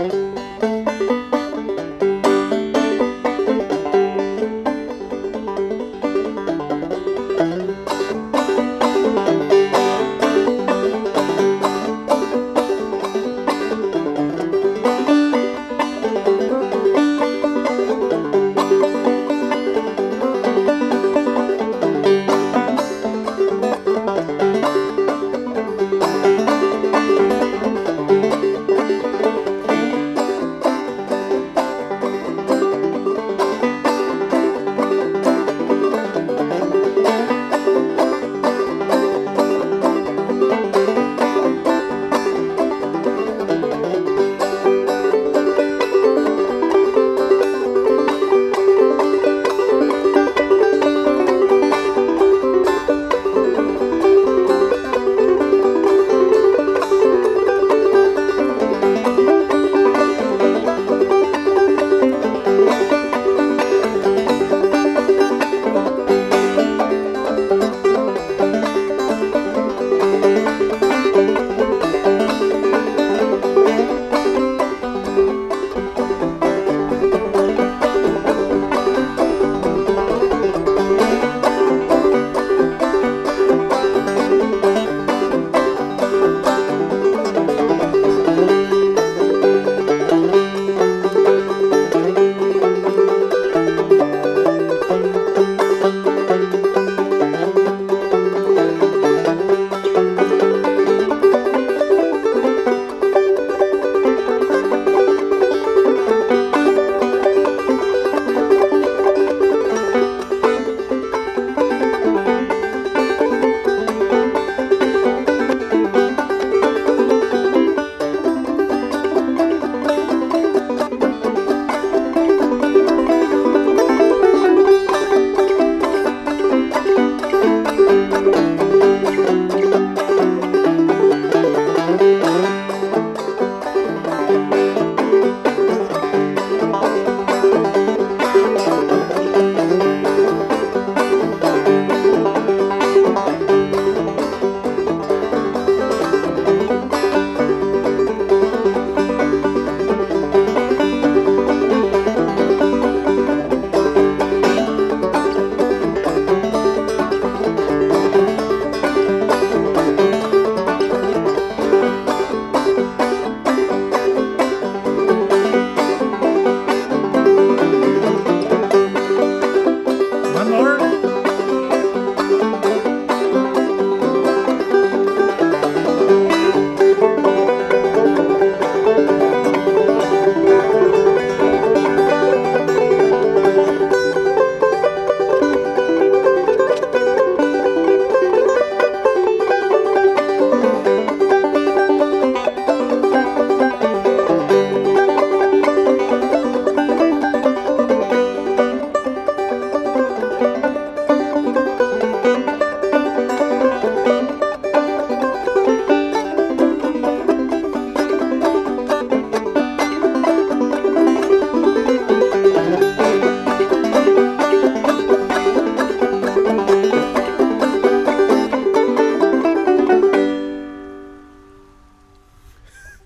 One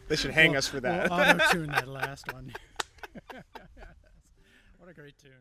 They should hang us for that. We'll auto tune that last one. what a great tune.